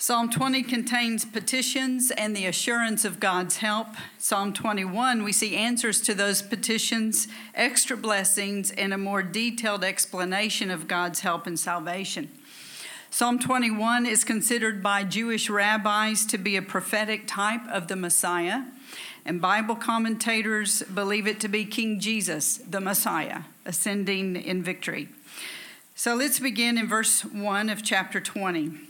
Psalm 20 contains petitions and the assurance of God's help. Psalm 21, we see answers to those petitions, extra blessings, and a more detailed explanation of God's help and salvation. Psalm 21 is considered by Jewish rabbis to be a prophetic type of the Messiah, and Bible commentators believe it to be King Jesus, the Messiah, ascending in victory. So let's begin in verse 1 of chapter 20.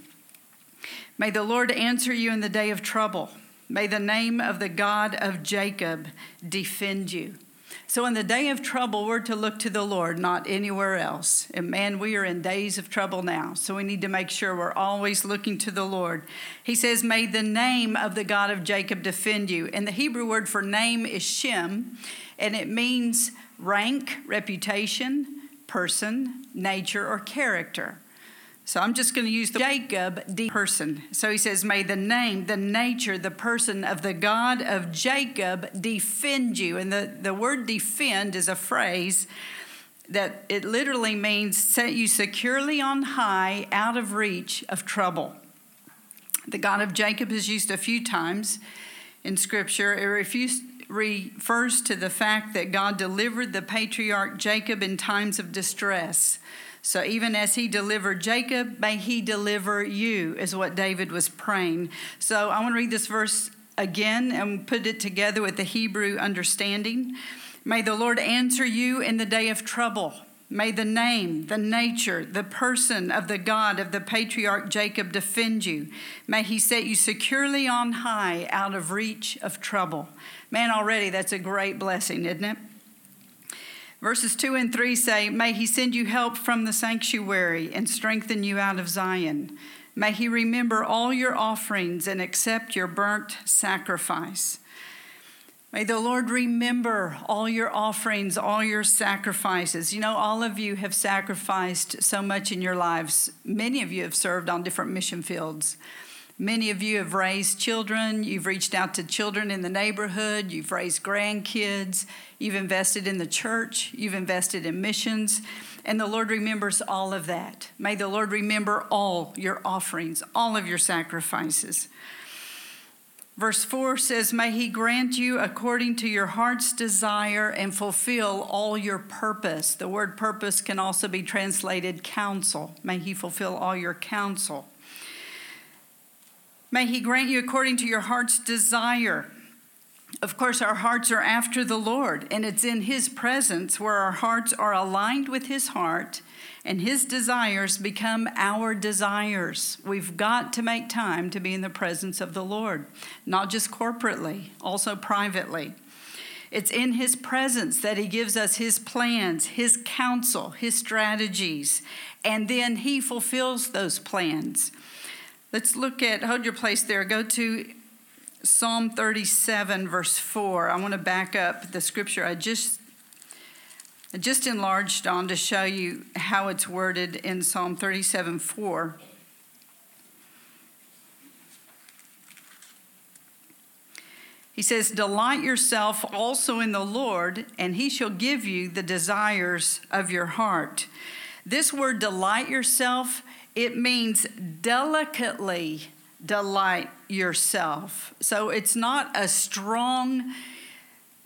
May the Lord answer you in the day of trouble. May the name of the God of Jacob defend you. So, in the day of trouble, we're to look to the Lord, not anywhere else. And man, we are in days of trouble now. So, we need to make sure we're always looking to the Lord. He says, May the name of the God of Jacob defend you. And the Hebrew word for name is Shem, and it means rank, reputation, person, nature, or character. So I'm just going to use the Jacob the person. So he says, May the name, the nature, the person of the God of Jacob defend you. And the, the word defend is a phrase that it literally means set you securely on high out of reach of trouble. The God of Jacob is used a few times in Scripture. It refused, refers to the fact that God delivered the patriarch Jacob in times of distress. So even as he delivered Jacob, may he deliver you, is what David was praying. So I want to read this verse again and put it together with the Hebrew understanding. May the Lord answer you in the day of trouble. May the name, the nature, the person of the God of the patriarch Jacob defend you. May he set you securely on high out of reach of trouble. Man, already that's a great blessing, isn't it? Verses 2 and 3 say, May he send you help from the sanctuary and strengthen you out of Zion. May he remember all your offerings and accept your burnt sacrifice. May the Lord remember all your offerings, all your sacrifices. You know, all of you have sacrificed so much in your lives. Many of you have served on different mission fields. Many of you have raised children, you've reached out to children in the neighborhood, you've raised grandkids, you've invested in the church, you've invested in missions, and the Lord remembers all of that. May the Lord remember all your offerings, all of your sacrifices. Verse 4 says, May He grant you according to your heart's desire and fulfill all your purpose. The word purpose can also be translated counsel. May He fulfill all your counsel. May He grant you according to your heart's desire. Of course, our hearts are after the Lord, and it's in His presence where our hearts are aligned with His heart and His desires become our desires. We've got to make time to be in the presence of the Lord, not just corporately, also privately. It's in His presence that He gives us His plans, His counsel, His strategies, and then He fulfills those plans. Let's look at, hold your place there. Go to Psalm 37, verse 4. I want to back up the scripture I just I just enlarged on to show you how it's worded in Psalm 37 4. He says, Delight yourself also in the Lord, and he shall give you the desires of your heart. This word, delight yourself, it means delicately delight yourself. So it's not a strong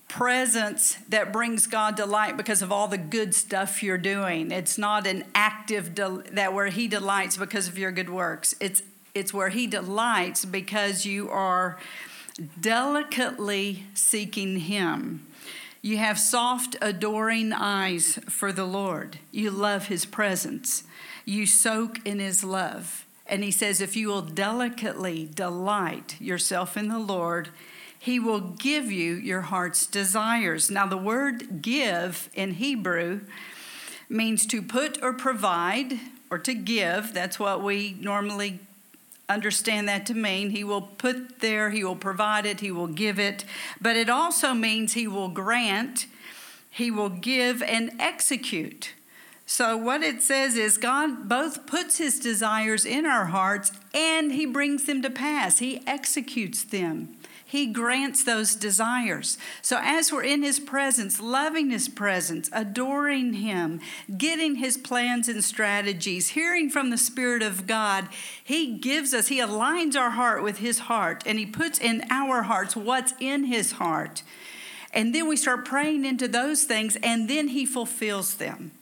presence that brings God delight because of all the good stuff you're doing. It's not an active del- that where he delights because of your good works. It's it's where he delights because you are delicately seeking him. You have soft adoring eyes for the Lord. You love his presence you soak in his love. And he says, if you will delicately delight yourself in the Lord, he will give you your heart's desires. Now, the word give in Hebrew means to put or provide or to give. That's what we normally understand that to mean. He will put there, he will provide it, he will give it. But it also means he will grant, he will give and execute. So, what it says is God both puts his desires in our hearts and he brings them to pass, he executes them. He grants those desires. So, as we're in His presence, loving His presence, adoring Him, getting His plans and strategies, hearing from the Spirit of God, He gives us, He aligns our heart with His heart, and He puts in our hearts what's in His heart. And then we start praying into those things, and then He fulfills them.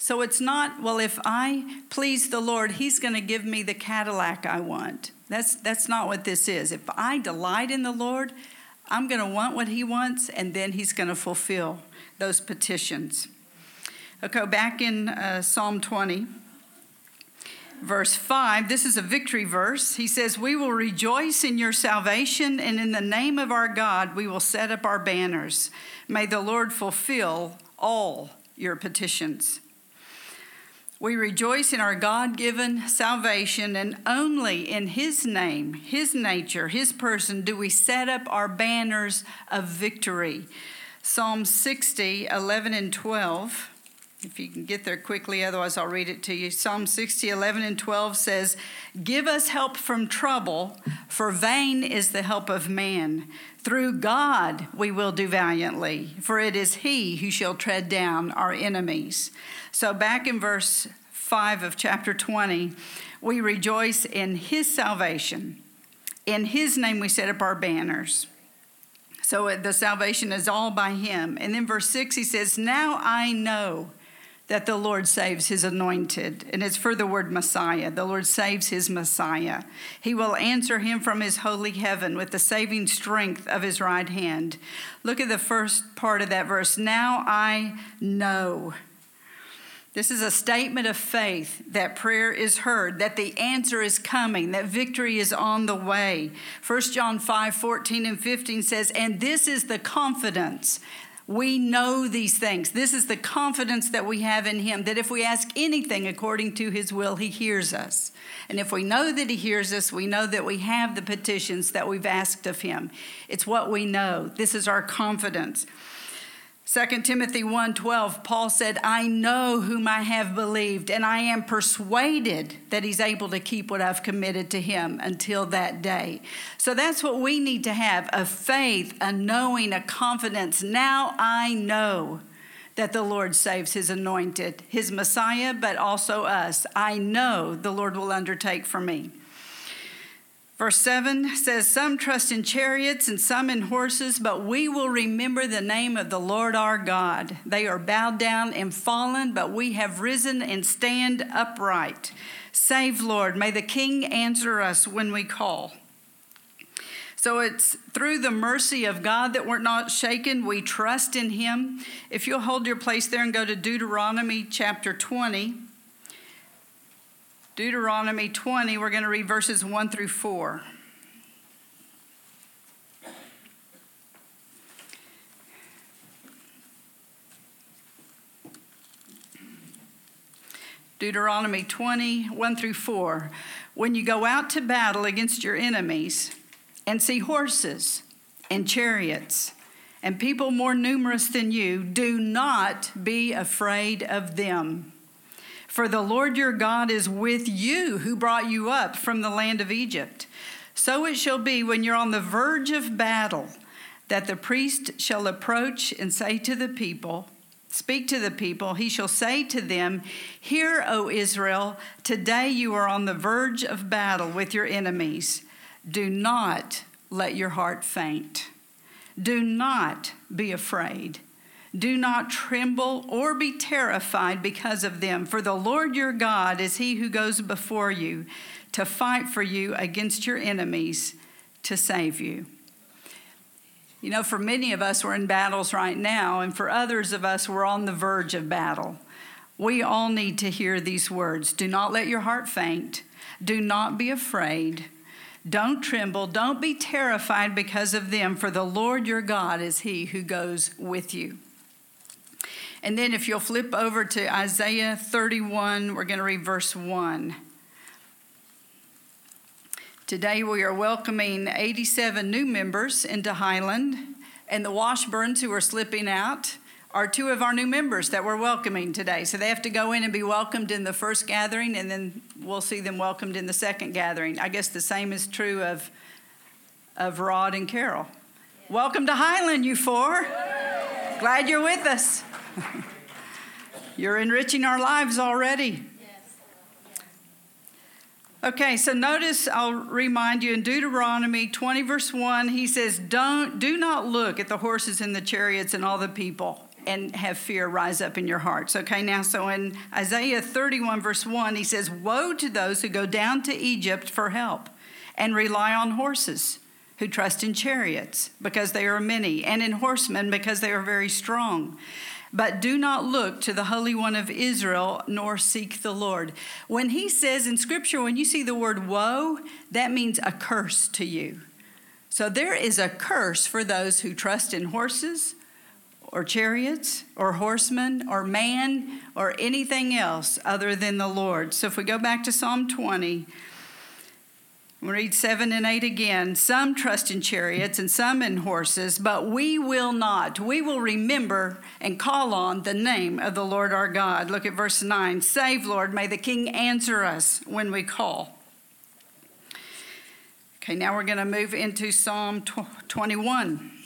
So it's not, well, if I please the Lord, He's going to give me the Cadillac I want. That's, that's not what this is. If I delight in the Lord, I'm going to want what He wants, and then He's going to fulfill those petitions. Okay, back in uh, Psalm 20, verse 5, this is a victory verse. He says, We will rejoice in your salvation, and in the name of our God, we will set up our banners. May the Lord fulfill all your petitions. We rejoice in our God given salvation, and only in His name, His nature, His person do we set up our banners of victory. Psalm 60, 11 and 12. If you can get there quickly, otherwise I'll read it to you. Psalm 60, 11 and 12 says, Give us help from trouble, for vain is the help of man. Through God we will do valiantly, for it is He who shall tread down our enemies. So, back in verse 5 of chapter 20, we rejoice in His salvation. In His name we set up our banners. So, the salvation is all by Him. And then, verse 6, He says, Now I know that the Lord saves his anointed. And it's for the word Messiah. The Lord saves his Messiah. He will answer him from his holy heaven with the saving strength of his right hand. Look at the first part of that verse. Now I know. This is a statement of faith that prayer is heard, that the answer is coming, that victory is on the way. 1 John 5 14 and 15 says, And this is the confidence we know these things. This is the confidence that we have in Him that if we ask anything according to His will, He hears us. And if we know that He hears us, we know that we have the petitions that we've asked of Him. It's what we know. This is our confidence. 2 Timothy 1:12 Paul said, "I know whom I have believed, and I am persuaded that he's able to keep what I've committed to him until that day." So that's what we need to have, a faith, a knowing, a confidence. Now I know that the Lord saves his anointed, his Messiah, but also us. I know the Lord will undertake for me. Verse 7 says, Some trust in chariots and some in horses, but we will remember the name of the Lord our God. They are bowed down and fallen, but we have risen and stand upright. Save, Lord. May the King answer us when we call. So it's through the mercy of God that we're not shaken. We trust in Him. If you'll hold your place there and go to Deuteronomy chapter 20. Deuteronomy 20, we're going to read verses 1 through 4. Deuteronomy 20, 1 through 4. When you go out to battle against your enemies and see horses and chariots and people more numerous than you, do not be afraid of them. For the Lord your God is with you, who brought you up from the land of Egypt. So it shall be when you're on the verge of battle that the priest shall approach and say to the people, Speak to the people. He shall say to them, Hear, O Israel, today you are on the verge of battle with your enemies. Do not let your heart faint. Do not be afraid. Do not tremble or be terrified because of them, for the Lord your God is he who goes before you to fight for you against your enemies to save you. You know, for many of us, we're in battles right now, and for others of us, we're on the verge of battle. We all need to hear these words Do not let your heart faint, do not be afraid. Don't tremble. Don't be terrified because of them, for the Lord your God is He who goes with you. And then if you'll flip over to Isaiah 31, we're going to read verse 1. Today we are welcoming 87 new members into Highland, and the Washburns who are slipping out are two of our new members that we're welcoming today. So they have to go in and be welcomed in the first gathering, and then we'll see them welcomed in the second gathering. I guess the same is true of of Rod and Carol. Welcome to Highland, you four. Glad you're with us. You're enriching our lives already. Okay, so notice I'll remind you in Deuteronomy 20 verse 1 he says don't do not look at the horses and the chariots and all the people and have fear rise up in your hearts. Okay, now so in Isaiah 31 verse 1 he says woe to those who go down to Egypt for help and rely on horses who trust in chariots because they are many and in horsemen because they are very strong. But do not look to the Holy One of Israel, nor seek the Lord. When he says in Scripture, when you see the word woe, that means a curse to you. So there is a curse for those who trust in horses or chariots or horsemen or man or anything else other than the Lord. So if we go back to Psalm 20, we read 7 and 8 again. Some trust in chariots and some in horses, but we will not. We will remember and call on the name of the Lord our God. Look at verse 9. Save, Lord, may the king answer us when we call. Okay, now we're going to move into Psalm 21.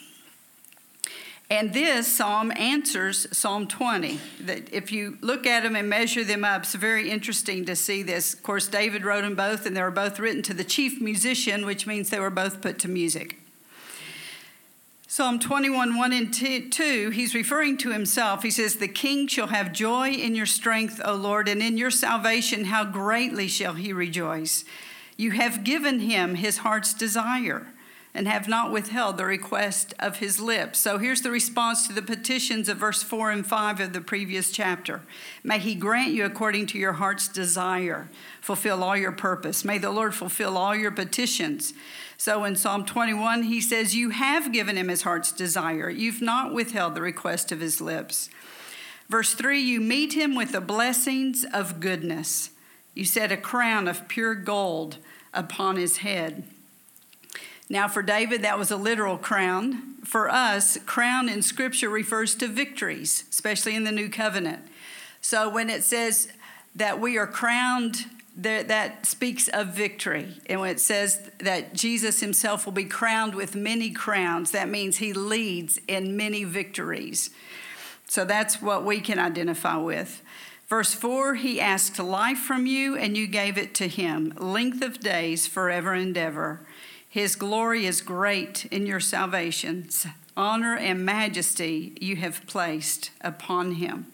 And this psalm answers Psalm 20. That if you look at them and measure them up, it's very interesting to see this. Of course, David wrote them both, and they were both written to the chief musician, which means they were both put to music. Psalm 21, 1 and 2, he's referring to himself. He says, The king shall have joy in your strength, O Lord, and in your salvation, how greatly shall he rejoice. You have given him his heart's desire and have not withheld the request of his lips. So here's the response to the petitions of verse 4 and 5 of the previous chapter. May he grant you according to your heart's desire, fulfill all your purpose. May the Lord fulfill all your petitions. So in Psalm 21, he says, You have given him his heart's desire. You've not withheld the request of his lips. Verse 3 You meet him with the blessings of goodness. You set a crown of pure gold upon his head. Now, for David, that was a literal crown. For us, crown in Scripture refers to victories, especially in the New Covenant. So when it says that we are crowned, that that speaks of victory. And when it says that Jesus himself will be crowned with many crowns, that means he leads in many victories. So that's what we can identify with. Verse 4 He asked life from you, and you gave it to him, length of days forever and ever. His glory is great in your salvation. Honor and majesty you have placed upon him.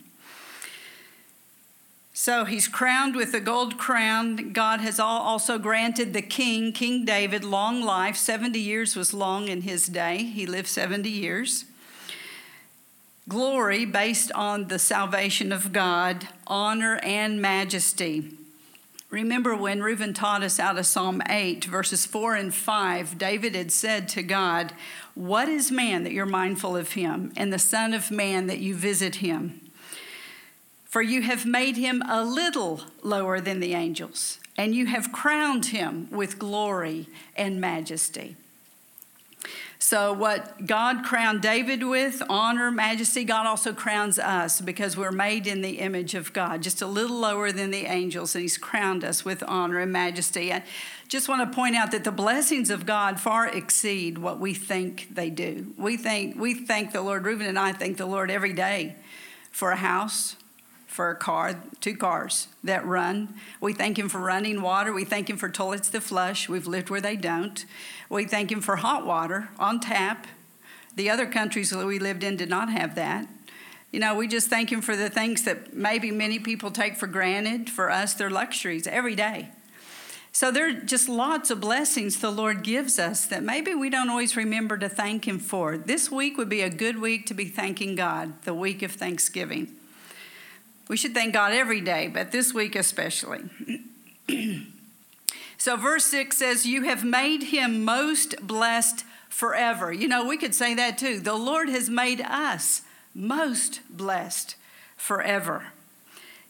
So he's crowned with the gold crown. God has also granted the king, King David, long life. 70 years was long in his day. He lived 70 years. Glory based on the salvation of God, honor and majesty. Remember when Reuben taught us out of Psalm 8, verses 4 and 5, David had said to God, What is man that you're mindful of him, and the Son of Man that you visit him? For you have made him a little lower than the angels, and you have crowned him with glory and majesty. So, what God crowned David with, honor, majesty, God also crowns us because we're made in the image of God, just a little lower than the angels, and He's crowned us with honor and majesty. I just want to point out that the blessings of God far exceed what we think they do. We think we thank the Lord, Reuben and I thank the Lord every day for a house, for a car, two cars that run. We thank Him for running water. We thank Him for toilets that flush. We've lived where they don't. We thank Him for hot water on tap. The other countries that we lived in did not have that. You know, we just thank Him for the things that maybe many people take for granted. For us, they're luxuries every day. So there are just lots of blessings the Lord gives us that maybe we don't always remember to thank Him for. This week would be a good week to be thanking God, the week of Thanksgiving. We should thank God every day, but this week especially. so, verse 6 says, You have made him most blessed forever. You know, we could say that too. The Lord has made us most blessed forever.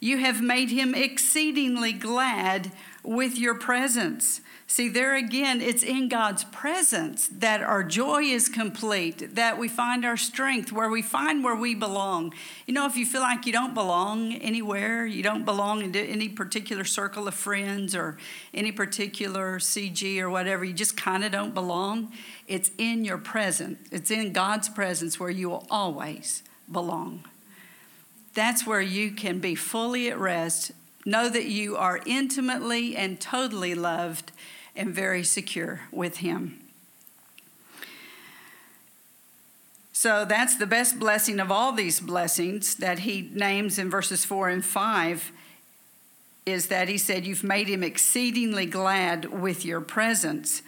You have made him exceedingly glad with your presence. See, there again, it's in God's presence that our joy is complete, that we find our strength, where we find where we belong. You know, if you feel like you don't belong anywhere, you don't belong in any particular circle of friends or any particular CG or whatever, you just kind of don't belong, it's in your presence. It's in God's presence where you will always belong. That's where you can be fully at rest, know that you are intimately and totally loved and very secure with Him. So that's the best blessing of all these blessings that he names in verses 4 and 5 is that he said, You've made him exceedingly glad with your presence.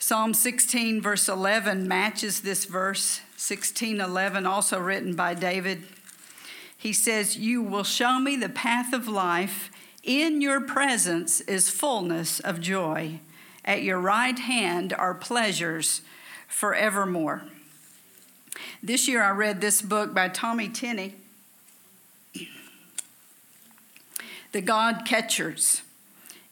Psalm 16, verse 11, matches this verse. 16, 11, also written by David. He says, You will show me the path of life. In your presence is fullness of joy. At your right hand are pleasures forevermore. This year I read this book by Tommy Tenney, The God Catchers.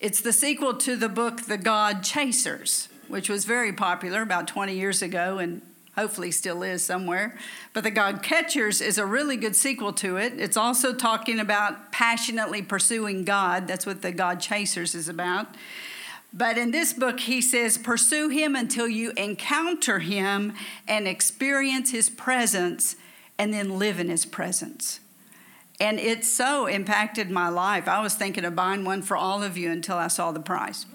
It's the sequel to the book The God Chasers, which was very popular about 20 years ago and hopefully still is somewhere. But The God Catchers is a really good sequel to it. It's also talking about passionately pursuing God. That's what The God Chasers is about. But in this book, he says, Pursue him until you encounter him and experience his presence and then live in his presence. And it so impacted my life. I was thinking of buying one for all of you until I saw the price.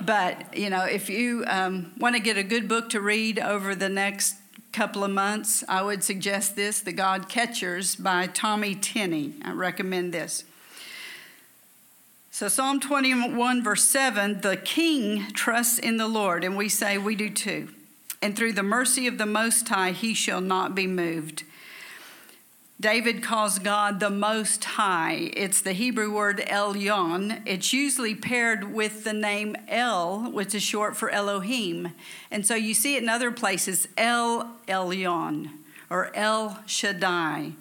But, you know, if you um, want to get a good book to read over the next couple of months, I would suggest this The God Catchers by Tommy Tenney. I recommend this. So, Psalm 21, verse 7 the king trusts in the Lord, and we say we do too. And through the mercy of the Most High, he shall not be moved. David calls God the Most High. It's the Hebrew word Elyon. It's usually paired with the name El, which is short for Elohim. And so you see it in other places El Elyon or El Shaddai.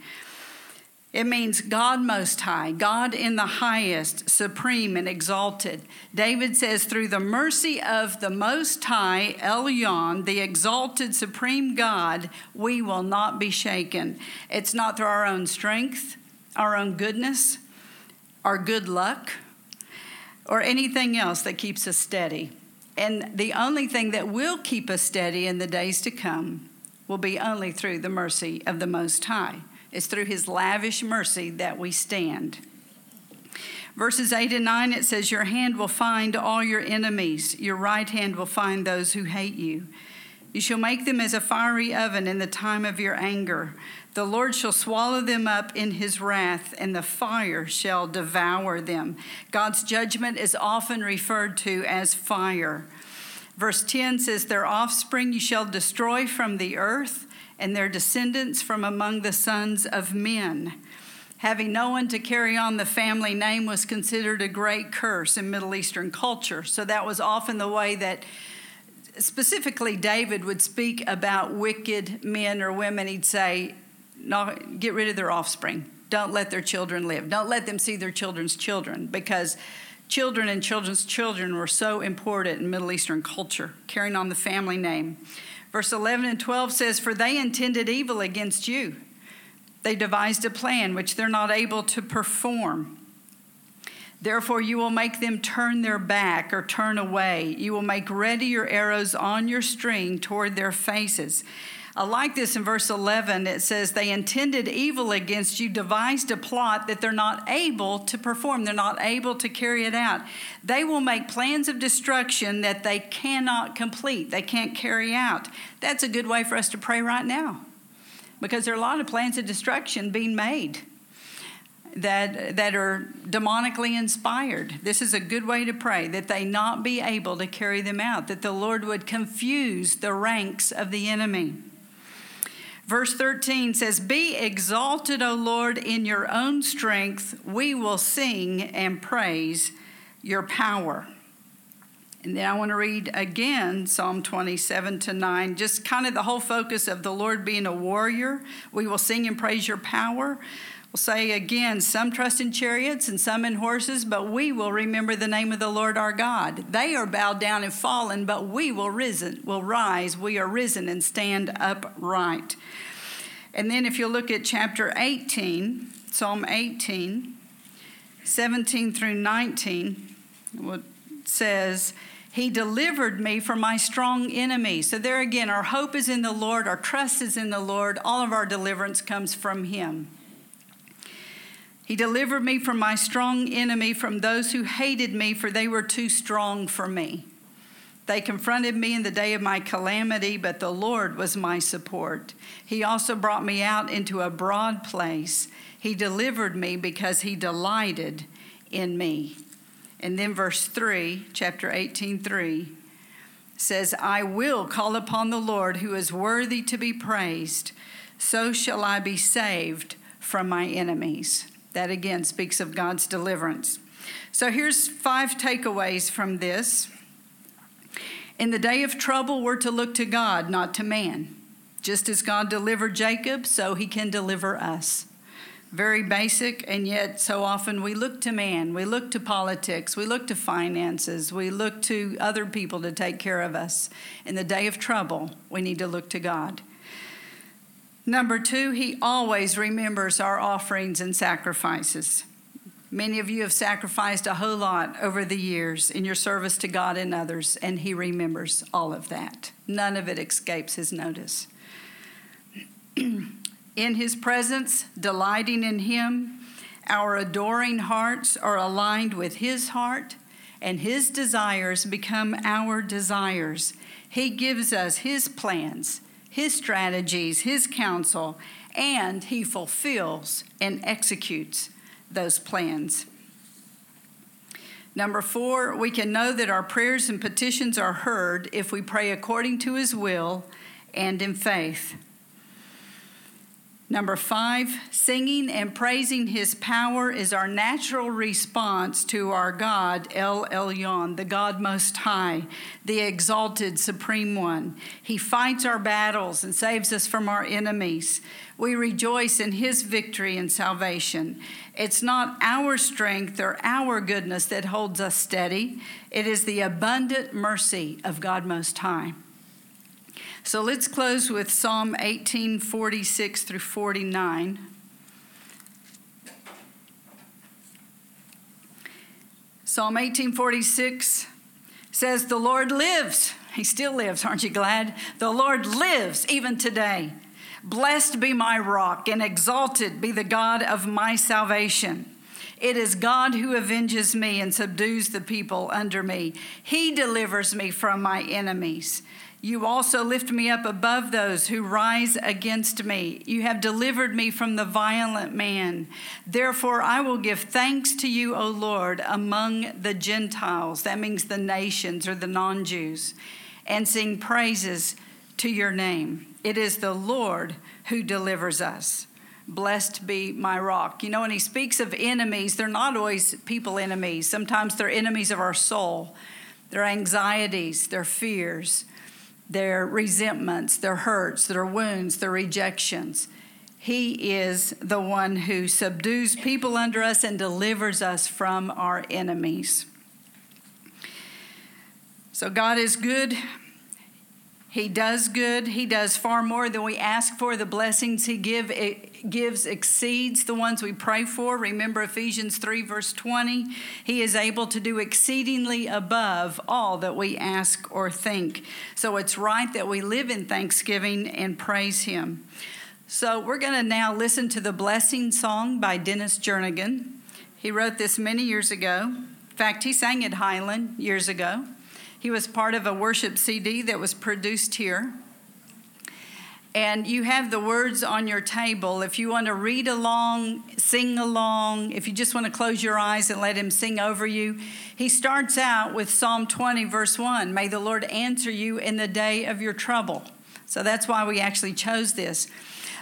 It means God Most High, God in the highest, supreme, and exalted. David says, through the mercy of the Most High, Elyon, the exalted, supreme God, we will not be shaken. It's not through our own strength, our own goodness, our good luck, or anything else that keeps us steady. And the only thing that will keep us steady in the days to come will be only through the mercy of the Most High. It's through his lavish mercy that we stand. Verses 8 and 9, it says, Your hand will find all your enemies, your right hand will find those who hate you. You shall make them as a fiery oven in the time of your anger. The Lord shall swallow them up in his wrath, and the fire shall devour them. God's judgment is often referred to as fire. Verse 10 says, Their offspring you shall destroy from the earth and their descendants from among the sons of men. Having no one to carry on the family name was considered a great curse in Middle Eastern culture. So that was often the way that specifically David would speak about wicked men or women. He'd say, no, Get rid of their offspring. Don't let their children live. Don't let them see their children's children because children and children's children were so important in Middle Eastern culture, carrying on the family name. Verse 11 and 12 says, For they intended evil against you. They devised a plan which they're not able to perform. Therefore, you will make them turn their back or turn away. You will make ready your arrows on your string toward their faces. I like this in verse 11. It says, They intended evil against you, devised a plot that they're not able to perform. They're not able to carry it out. They will make plans of destruction that they cannot complete, they can't carry out. That's a good way for us to pray right now because there are a lot of plans of destruction being made that, that are demonically inspired. This is a good way to pray that they not be able to carry them out, that the Lord would confuse the ranks of the enemy. Verse 13 says, Be exalted, O Lord, in your own strength. We will sing and praise your power. And then I want to read again Psalm 27 to 9, just kind of the whole focus of the Lord being a warrior. We will sing and praise your power. Will say again, some trust in chariots and some in horses, but we will remember the name of the Lord our God. They are bowed down and fallen, but we will risen, will rise. We are risen and stand upright. And then if you look at chapter 18, Psalm 18, 17 through 19, it says, He delivered me from my strong enemy. So there again, our hope is in the Lord, our trust is in the Lord, all of our deliverance comes from Him. He delivered me from my strong enemy, from those who hated me, for they were too strong for me. They confronted me in the day of my calamity, but the Lord was my support. He also brought me out into a broad place. He delivered me because he delighted in me. And then verse 3, chapter 18, 3 says, I will call upon the Lord who is worthy to be praised. So shall I be saved from my enemies. That again speaks of God's deliverance. So here's five takeaways from this. In the day of trouble, we're to look to God, not to man. Just as God delivered Jacob, so he can deliver us. Very basic, and yet so often we look to man, we look to politics, we look to finances, we look to other people to take care of us. In the day of trouble, we need to look to God. Number two, he always remembers our offerings and sacrifices. Many of you have sacrificed a whole lot over the years in your service to God and others, and He remembers all of that. None of it escapes His notice. in His presence, delighting in Him, our adoring hearts are aligned with His heart, and His desires become our desires. He gives us His plans, His strategies, His counsel, and He fulfills and executes those plans. Number four, we can know that our prayers and petitions are heard if we pray according to his will and in faith. Number five, singing and praising his power is our natural response to our God, El Elyon, the God Most High, the exalted Supreme One. He fights our battles and saves us from our enemies. We rejoice in his victory and salvation. It's not our strength or our goodness that holds us steady, it is the abundant mercy of God Most High. So let's close with Psalm 18 46 through 49. Psalm 1846 says, The Lord lives. He still lives, aren't you glad? The Lord lives even today. Blessed be my rock, and exalted be the God of my salvation. It is God who avenges me and subdues the people under me. He delivers me from my enemies. You also lift me up above those who rise against me. You have delivered me from the violent man. Therefore, I will give thanks to you, O Lord, among the Gentiles. That means the nations or the non Jews, and sing praises to your name. It is the Lord who delivers us. Blessed be my rock. You know, when he speaks of enemies, they're not always people enemies. Sometimes they're enemies of our soul, their anxieties, their fears their resentments, their hurts, their wounds, their rejections. He is the one who subdues people under us and delivers us from our enemies. So God is good. He does good. He does far more than we ask for. The blessings He give, eh, gives exceeds the ones we pray for. Remember Ephesians 3, verse 20. He is able to do exceedingly above all that we ask or think. So it's right that we live in thanksgiving and praise Him. So we're going to now listen to the blessing song by Dennis Jernigan. He wrote this many years ago. In fact, he sang at Highland years ago. He was part of a worship CD that was produced here. And you have the words on your table. If you want to read along, sing along, if you just want to close your eyes and let him sing over you, he starts out with Psalm 20, verse 1 May the Lord answer you in the day of your trouble. So that's why we actually chose this.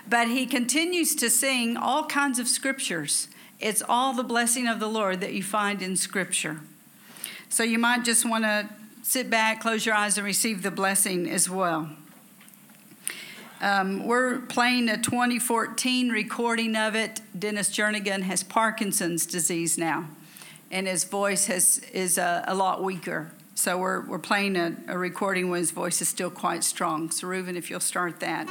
But he continues to sing all kinds of scriptures. It's all the blessing of the Lord that you find in scripture. So you might just want to sit back, close your eyes, and receive the blessing as well. Um, we're playing a 2014 recording of it. Dennis Jernigan has Parkinson's disease now, and his voice has, is a, a lot weaker. So we're, we're playing a, a recording when his voice is still quite strong. So, Reuben, if you'll start that.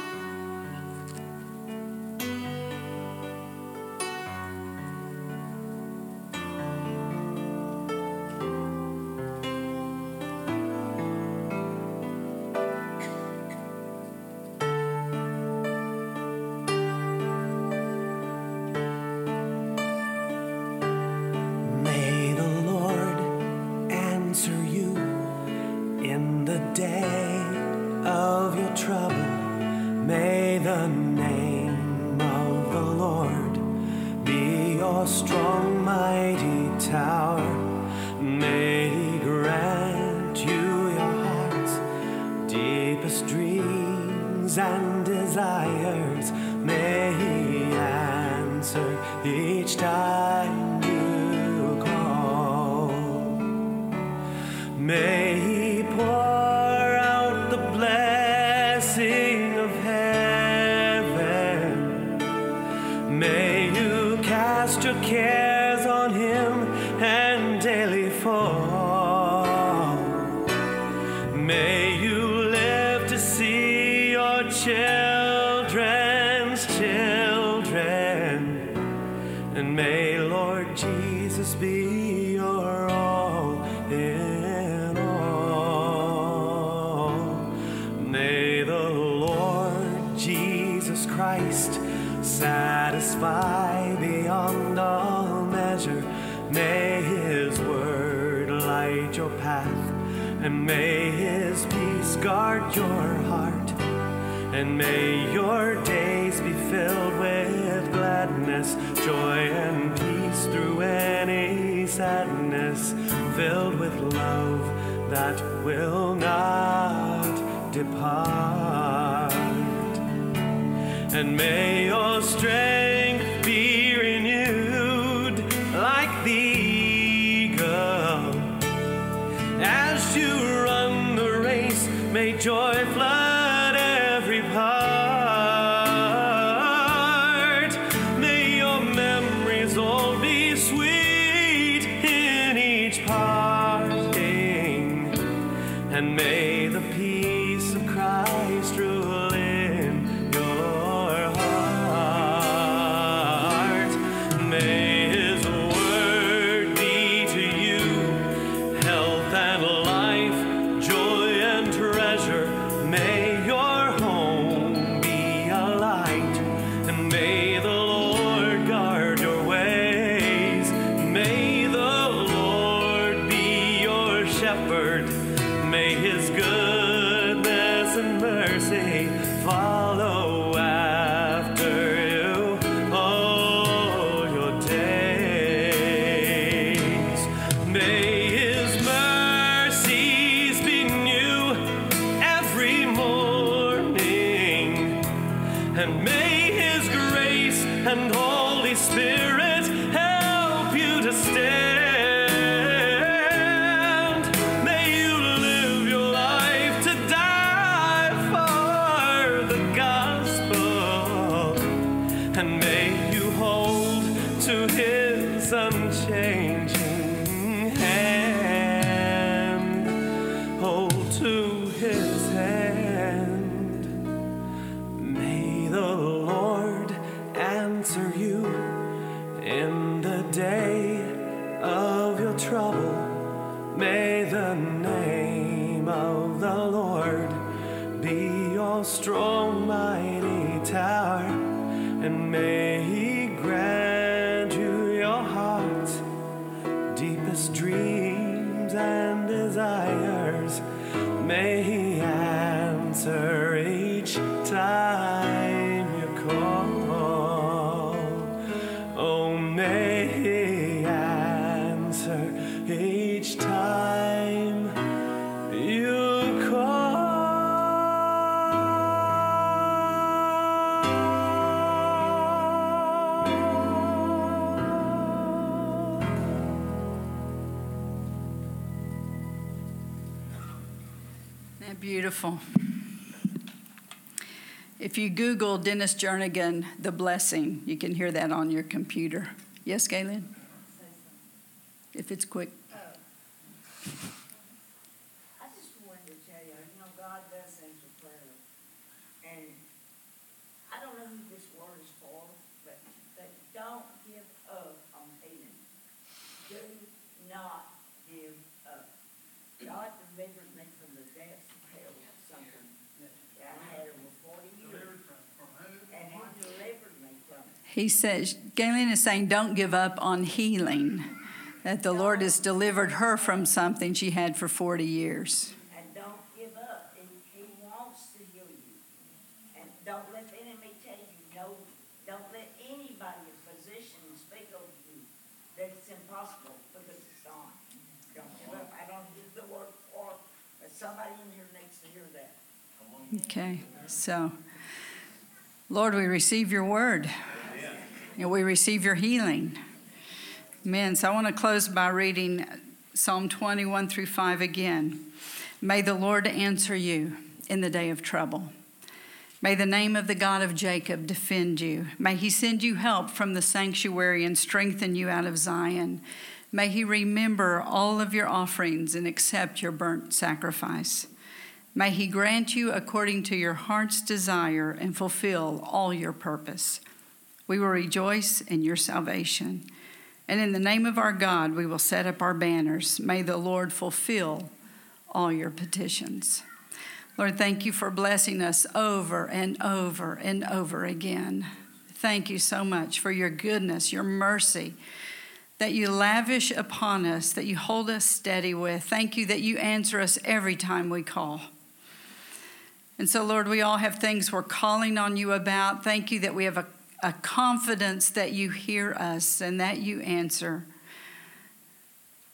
strong. Christ, satisfy beyond all measure. May His word light your path, and may His peace guard your heart, and may your days be filled with gladness, joy, and peace through any sadness, filled with love that will not depart and may your strength to his hand. You Google Dennis Jernigan, The Blessing, you can hear that on your computer. Yes, Galen? If it's quick. I just wanted to tell you, you know, God does answer prayer. And I don't know who this word is for, but, but don't give up on healing. Do not give up. God delivered me from the depths of hell, something that I had over forty years. And he delivered me from it. He says, Galen is saying, don't give up on healing, that the Lord has delivered her from something she had for 40 years. And don't give up. He, he wants to heal you. And don't let the enemy tell you no. Don't let anybody, a physician, speak over you that it's impossible because it's not. Don't give up. I don't use the word for, but somebody in here needs to hear that. Okay, so, Lord, we receive your word. And we receive your healing. Amen. So I want to close by reading Psalm 21 through 5 again. May the Lord answer you in the day of trouble. May the name of the God of Jacob defend you. May he send you help from the sanctuary and strengthen you out of Zion. May he remember all of your offerings and accept your burnt sacrifice. May he grant you according to your heart's desire and fulfill all your purpose. We will rejoice in your salvation. And in the name of our God, we will set up our banners. May the Lord fulfill all your petitions. Lord, thank you for blessing us over and over and over again. Thank you so much for your goodness, your mercy that you lavish upon us, that you hold us steady with. Thank you that you answer us every time we call. And so, Lord, we all have things we're calling on you about. Thank you that we have a, a confidence that you hear us and that you answer.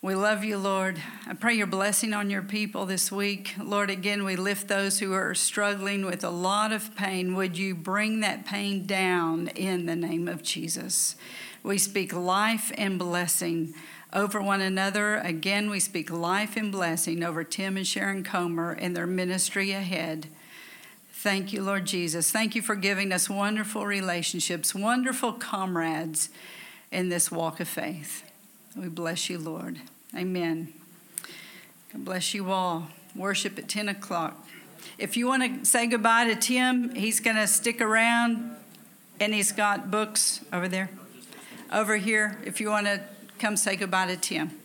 We love you, Lord. I pray your blessing on your people this week. Lord, again, we lift those who are struggling with a lot of pain. Would you bring that pain down in the name of Jesus? We speak life and blessing over one another. Again, we speak life and blessing over Tim and Sharon Comer and their ministry ahead. Thank you, Lord Jesus. Thank you for giving us wonderful relationships, wonderful comrades in this walk of faith. We bless you, Lord. Amen. God bless you all. Worship at 10 o'clock. If you want to say goodbye to Tim, he's going to stick around and he's got books over there. Over here, if you want to come say goodbye to Tim.